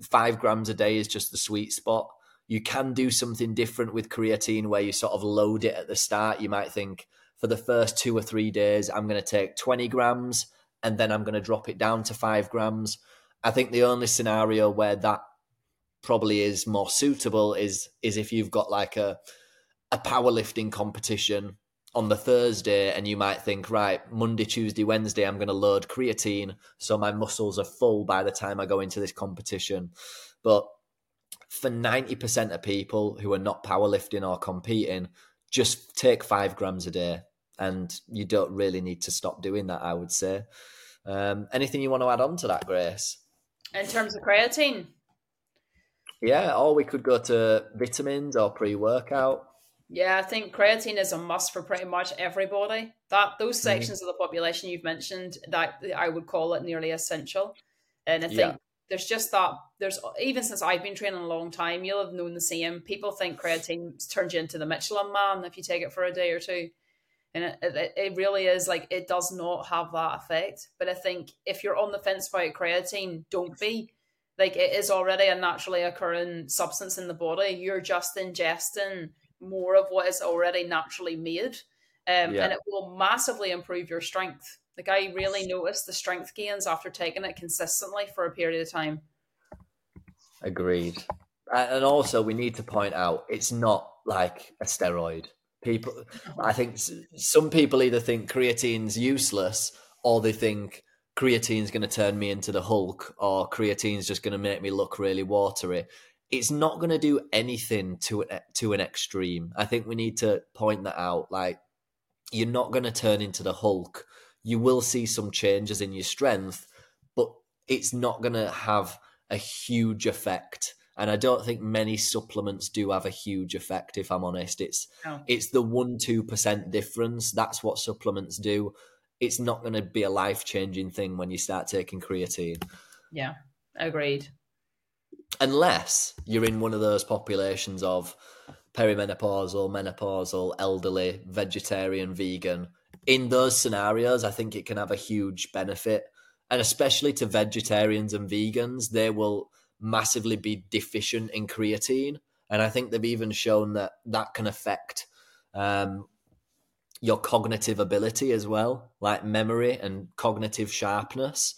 five grams a day is just the sweet spot. You can do something different with creatine where you sort of load it at the start. You might think for the first two or three days, I'm going to take 20 grams and then I'm going to drop it down to five grams. I think the only scenario where that probably is more suitable is is if you've got like a a powerlifting competition on the Thursday and you might think, right, Monday, Tuesday, Wednesday, I'm going to load creatine so my muscles are full by the time I go into this competition. But for 90% of people who are not powerlifting or competing, just take five grams a day. And you don't really need to stop doing that, I would say. Um, anything you want to add on to that, Grace? In terms of creatine? Yeah, or we could go to vitamins or pre workout. Yeah, I think creatine is a must for pretty much everybody. That those mm-hmm. sections mm. of the population you've mentioned, that I would call it nearly essential. And I think yeah there's just that there's even since I've been training a long time, you'll have known the same. People think creatine turns you into the Michelin man if you take it for a day or two. And it, it, it really is like it does not have that effect. But I think if you're on the fence about creatine, don't be. Like it is already a naturally occurring substance in the body. You're just ingesting more of what is already naturally made. Um, yeah. and it will massively improve your strength. Like I really noticed the strength gains after taking it consistently for a period of time. Agreed. And also, we need to point out it's not like a steroid. People, uh-huh. I think some people either think creatine's useless or they think creatine's going to turn me into the Hulk or creatine's just going to make me look really watery. It's not going to do anything to an, to an extreme. I think we need to point that out. Like, you're not going to turn into the Hulk you will see some changes in your strength, but it's not going to have a huge effect. And I don't think many supplements do have a huge effect. If I'm honest, it's no. it's the one two percent difference. That's what supplements do. It's not going to be a life changing thing when you start taking creatine. Yeah, agreed. Unless you're in one of those populations of perimenopausal, menopausal, elderly, vegetarian, vegan, in those scenarios, I think it can have a huge benefit. And especially to vegetarians and vegans, they will massively be deficient in creatine. And I think they've even shown that that can affect um, your cognitive ability as well, like memory and cognitive sharpness.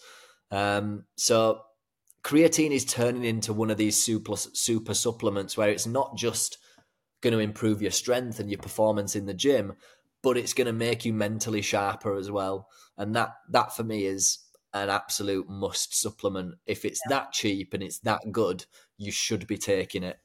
Um, so creatine is turning into one of these super super supplements where it's not just going to improve your strength and your performance in the gym, but it's going to make you mentally sharper as well. And that that for me is an absolute must supplement. If it's yeah. that cheap and it's that good, you should be taking it.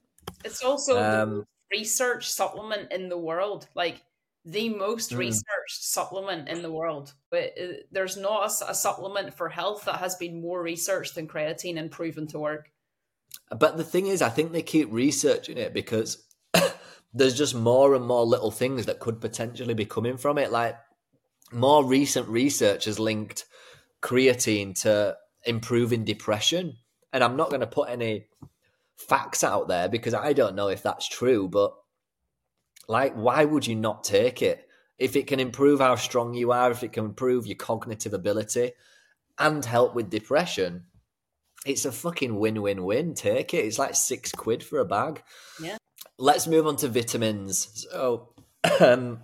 It's also um, the research supplement in the world, like the most mm. researched supplement in the world. But uh, there's not a, a supplement for health that has been more researched than creatine and proven to work. But the thing is, I think they keep researching it because there's just more and more little things that could potentially be coming from it. Like more recent research has linked creatine to improving depression. And I'm not going to put any facts out there because I don't know if that's true, but like, why would you not take it? If it can improve how strong you are, if it can improve your cognitive ability and help with depression, it's a fucking win win win. Take it. It's like six quid for a bag. Yeah let's move on to vitamins. So, um,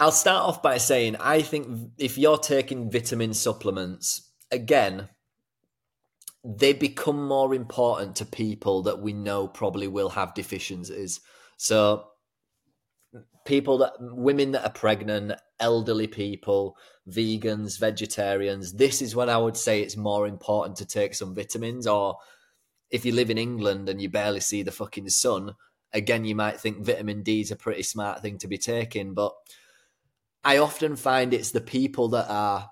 I'll start off by saying I think if you're taking vitamin supplements, again, they become more important to people that we know probably will have deficiencies. So, people that women that are pregnant, elderly people, vegans, vegetarians, this is when I would say it's more important to take some vitamins. Or if you live in England and you barely see the fucking sun, again, you might think vitamin D is a pretty smart thing to be taking. But I often find it's the people that are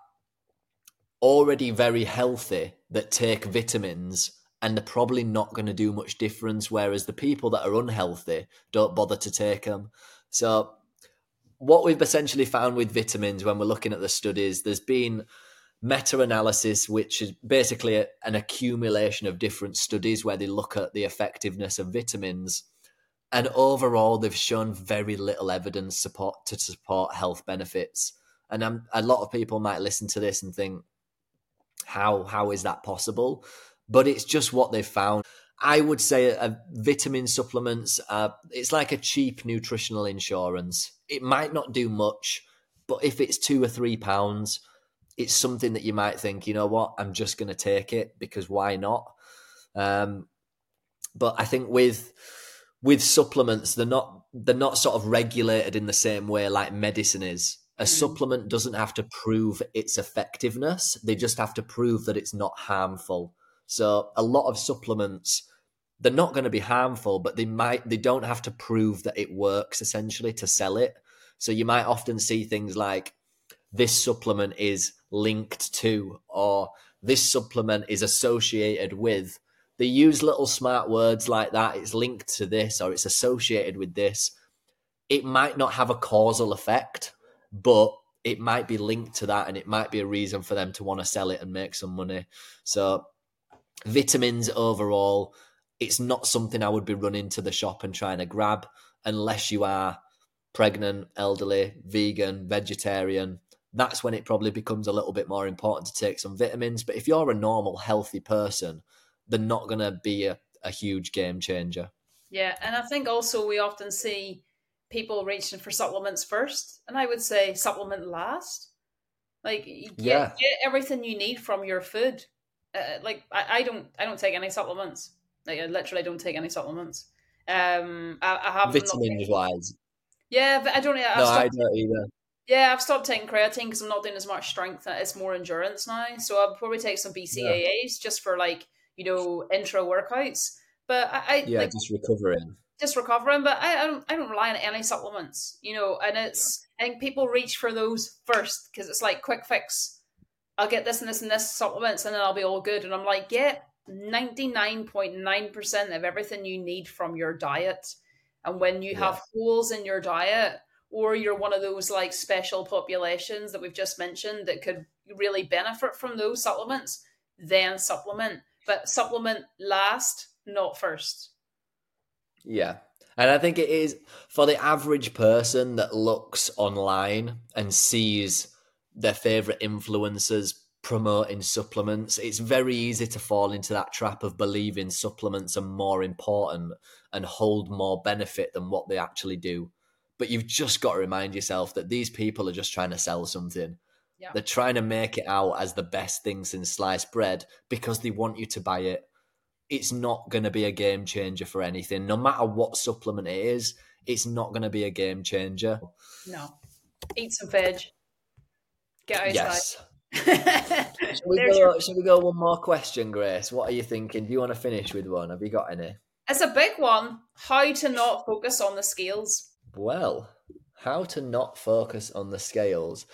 already very healthy that take vitamins and they're probably not going to do much difference. Whereas the people that are unhealthy don't bother to take them. So, what we've essentially found with vitamins when we're looking at the studies, there's been meta analysis, which is basically an accumulation of different studies where they look at the effectiveness of vitamins. And overall, they've shown very little evidence support to support health benefits. And um, a lot of people might listen to this and think, "How how is that possible?" But it's just what they've found. I would say a, vitamin supplements, uh, it's like a cheap nutritional insurance. It might not do much, but if it's two or three pounds, it's something that you might think, you know what, I'm just going to take it because why not? Um, but I think with with supplements, they're not they're not sort of regulated in the same way like medicine is. A mm. supplement doesn't have to prove its effectiveness; they just have to prove that it's not harmful. So a lot of supplements they're not going to be harmful, but they might they don't have to prove that it works essentially to sell it. So you might often see things like this supplement is linked to or this supplement is associated with. They use little smart words like that. It's linked to this or it's associated with this. It might not have a causal effect, but it might be linked to that and it might be a reason for them to want to sell it and make some money. So vitamins overall, it's not something I would be running to the shop and trying to grab unless you are pregnant, elderly, vegan, vegetarian. That's when it probably becomes a little bit more important to take some vitamins. But if you're a normal, healthy person, they're not going to be a, a huge game changer. Yeah. And I think also we often see people reaching for supplements first. And I would say supplement last. Like, get, yeah. get everything you need from your food uh, like I, I don't I don't take any supplements. Like I literally don't take any supplements. Um, I, I have vitamins wise. Yeah, but I don't. I've no, I don't either. Yeah, I've stopped taking creatine because I'm not doing as much strength. It's more endurance now. So I'll probably take some BCAAs yeah. just for like you know intra workouts. But I, I yeah, like, just recovering. Just recovering, but I, I don't I don't rely on any supplements. You know, and it's I think people reach for those first because it's like quick fix I'll get this and this and this supplements and then I'll be all good. And I'm like, get 99.9% of everything you need from your diet. And when you yeah. have holes in your diet, or you're one of those like special populations that we've just mentioned that could really benefit from those supplements, then supplement. But supplement last, not first. Yeah. And I think it is for the average person that looks online and sees their favorite influencers promoting supplements. It's very easy to fall into that trap of believing supplements are more important and hold more benefit than what they actually do. But you've just got to remind yourself that these people are just trying to sell something. Yeah. They're trying to make it out as the best thing since sliced bread because they want you to buy it. It's not going to be a game changer for anything. No matter what supplement it is, it's not going to be a game changer. No. Eat some veg. Get yes. should, we go, your... should we go one more question, Grace? What are you thinking? Do you want to finish with one? Have you got any? It's a big one. How to not focus on the scales. Well, how to not focus on the scales.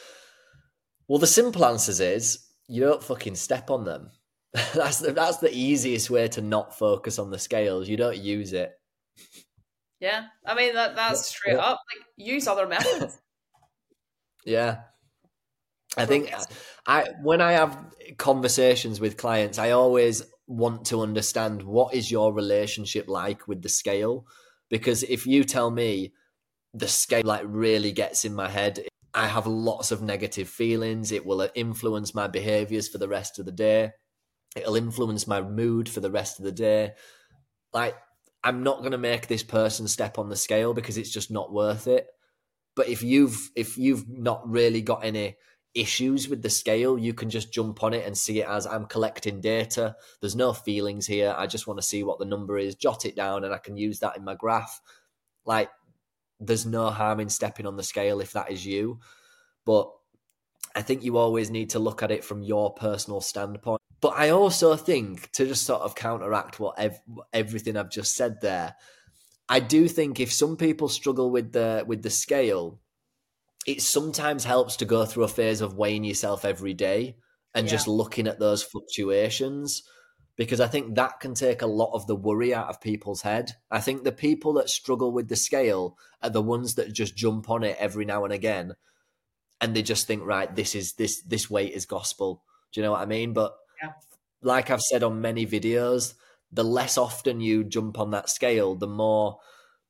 Well, the simple answer is you don't fucking step on them. that's the that's the easiest way to not focus on the scales. You don't use it. Yeah, I mean that that's straight up. Like use other methods. yeah, I think I when I have conversations with clients, I always want to understand what is your relationship like with the scale because if you tell me the scale like really gets in my head, I have lots of negative feelings. It will uh, influence my behaviors for the rest of the day. It'll influence my mood for the rest of the day. Like I'm not going to make this person step on the scale because it's just not worth it. But if you've if you've not really got any issues with the scale, you can just jump on it and see it as I'm collecting data. There's no feelings here. I just want to see what the number is, jot it down, and I can use that in my graph. Like, there's no harm in stepping on the scale if that is you. But I think you always need to look at it from your personal standpoint. But I also think to just sort of counteract what ev- everything I've just said there, I do think if some people struggle with the with the scale, it sometimes helps to go through a phase of weighing yourself every day and Yeah. just looking at those fluctuations because I think that can take a lot of the worry out of people's head. I think the people that struggle with the scale are the ones that just jump on it every now and again and they just think right this is this this weight is gospel. Do you know what I mean? But Yeah. like I've said on many videos, the less often you jump on that scale, the more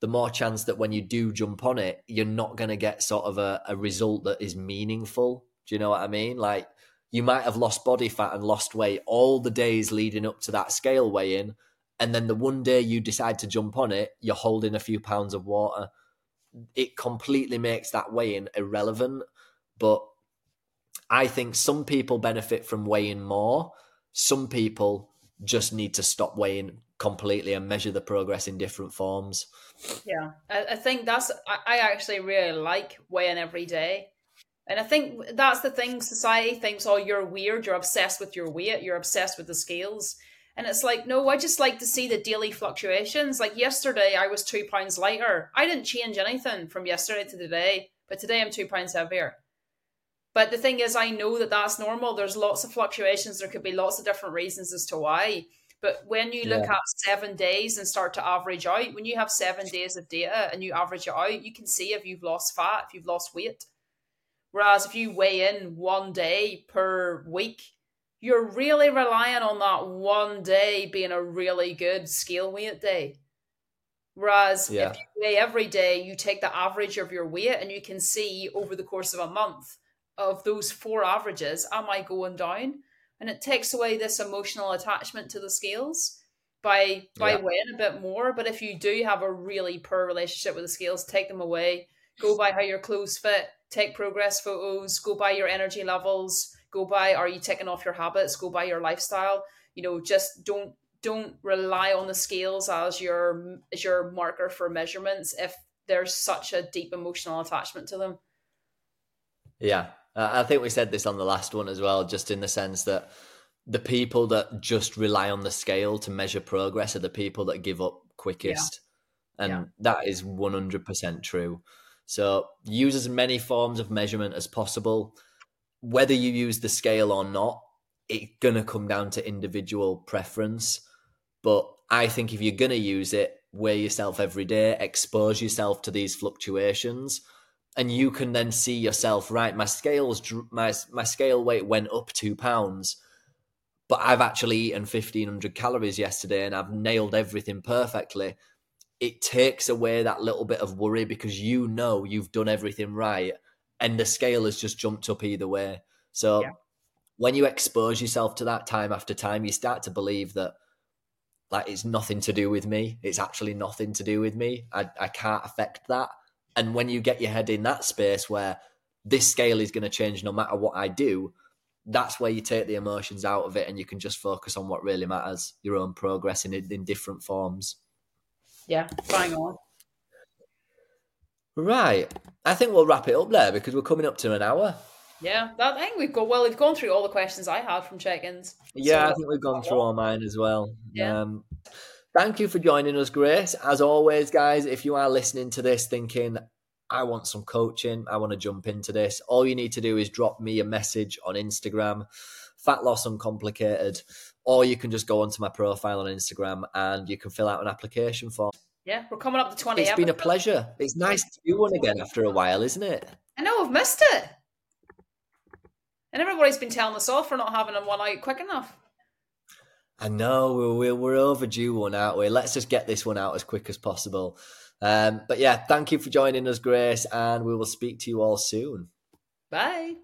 the more chance that when you do jump on it, you're not going to get sort of a, a result that is meaningful. Do you know what I mean? Like you might have lost body fat and lost weight all the days leading up to that scale weigh in. And then the one day you decide to jump on it, you're holding a few pounds of water. It completely makes that weigh in irrelevant. But I think some people benefit from weighing more. Some people just need to stop weighing completely and measure the progress in different forms. Yeah, I, think that's. I actually really like weighing every day, and I think that's the thing. Society thinks, "Oh, you're weird. You're obsessed with your weight. You're obsessed with the scales." And it's like, no, I just like to see the daily fluctuations. Like yesterday, I was two pounds lighter. I didn't change anything from yesterday to today, but today I'm two pounds heavier. But the thing is, I know that that's normal. There's lots of fluctuations. There could be lots of different reasons as to why. But when you look Yeah. at seven days and start to average out, when you have seven days of data and you average it out, you can see if you've lost fat, if you've lost weight. Whereas if you weigh in one day per week, you're really relying on that one day being a really good scale weight day. Whereas Yeah. if you weigh every day, you take the average of your weight and you can see over the course of a month of those four averages, am I going down? And it takes away this emotional attachment to the scales by by Yeah. weighing a bit more. But if you do have a really poor relationship with the scales, take them away. Go by how your clothes fit. Take progress photos. Go by your energy levels. Go by are you taking off your habits? Go by your lifestyle. You know, just don't don't rely on the scales as your as your marker for measurements if there's such a deep emotional attachment to them. Yeah, uh, I think we said this on the last one as well, just in the sense that the people that just rely on the scale to measure progress are the people that give up quickest. And Yeah. that is 100% true. So use as many forms of measurement as possible. Whether you use the scale or not, it's going to come down to individual preference. But I think if you're going to use it, weigh yourself every day, expose yourself to these fluctuations and you can then see yourself right my scales my my scale weight went up 2 pounds but I've actually eaten 1500 calories yesterday and I've nailed everything perfectly it takes away that little bit of worry because you know you've done everything right and the scale has just jumped up either way so Yeah. when you expose yourself to that time after time you start to believe that like it's nothing to do with me it's actually nothing to do with me i, I can't affect that and when you get your head in that space where this scale is going to change no matter what I do, that's where you take the emotions out of it and you can just focus on what really matters your own progress in, in different forms. Yeah, bang on. Right. I think we'll wrap it up there because we're coming up to an hour. Yeah, that I think we've got well. We've gone through all the questions I had from check-ins. Yeah, So- I think we've gone through all mine as well. Yeah. Um, thank you for joining us, Grace. As always, guys, if you are listening to this thinking, I want some coaching, I want to jump into this, all you need to do is drop me a message on Instagram, Fat Loss Uncomplicated, or you can just go onto my profile on Instagram and you can fill out an application form. Yeah, we're coming up to twenty. It's been a pleasure. It's nice to do one again after a while, isn't it? I know I've missed it, and everybody's been telling us off for not having one out quick enough. I know we're, we're, we're overdue one, aren't we? Let's just get this one out as quick as possible. Um, but yeah, thank you for joining us, Grace, and we will speak to you all soon. Bye.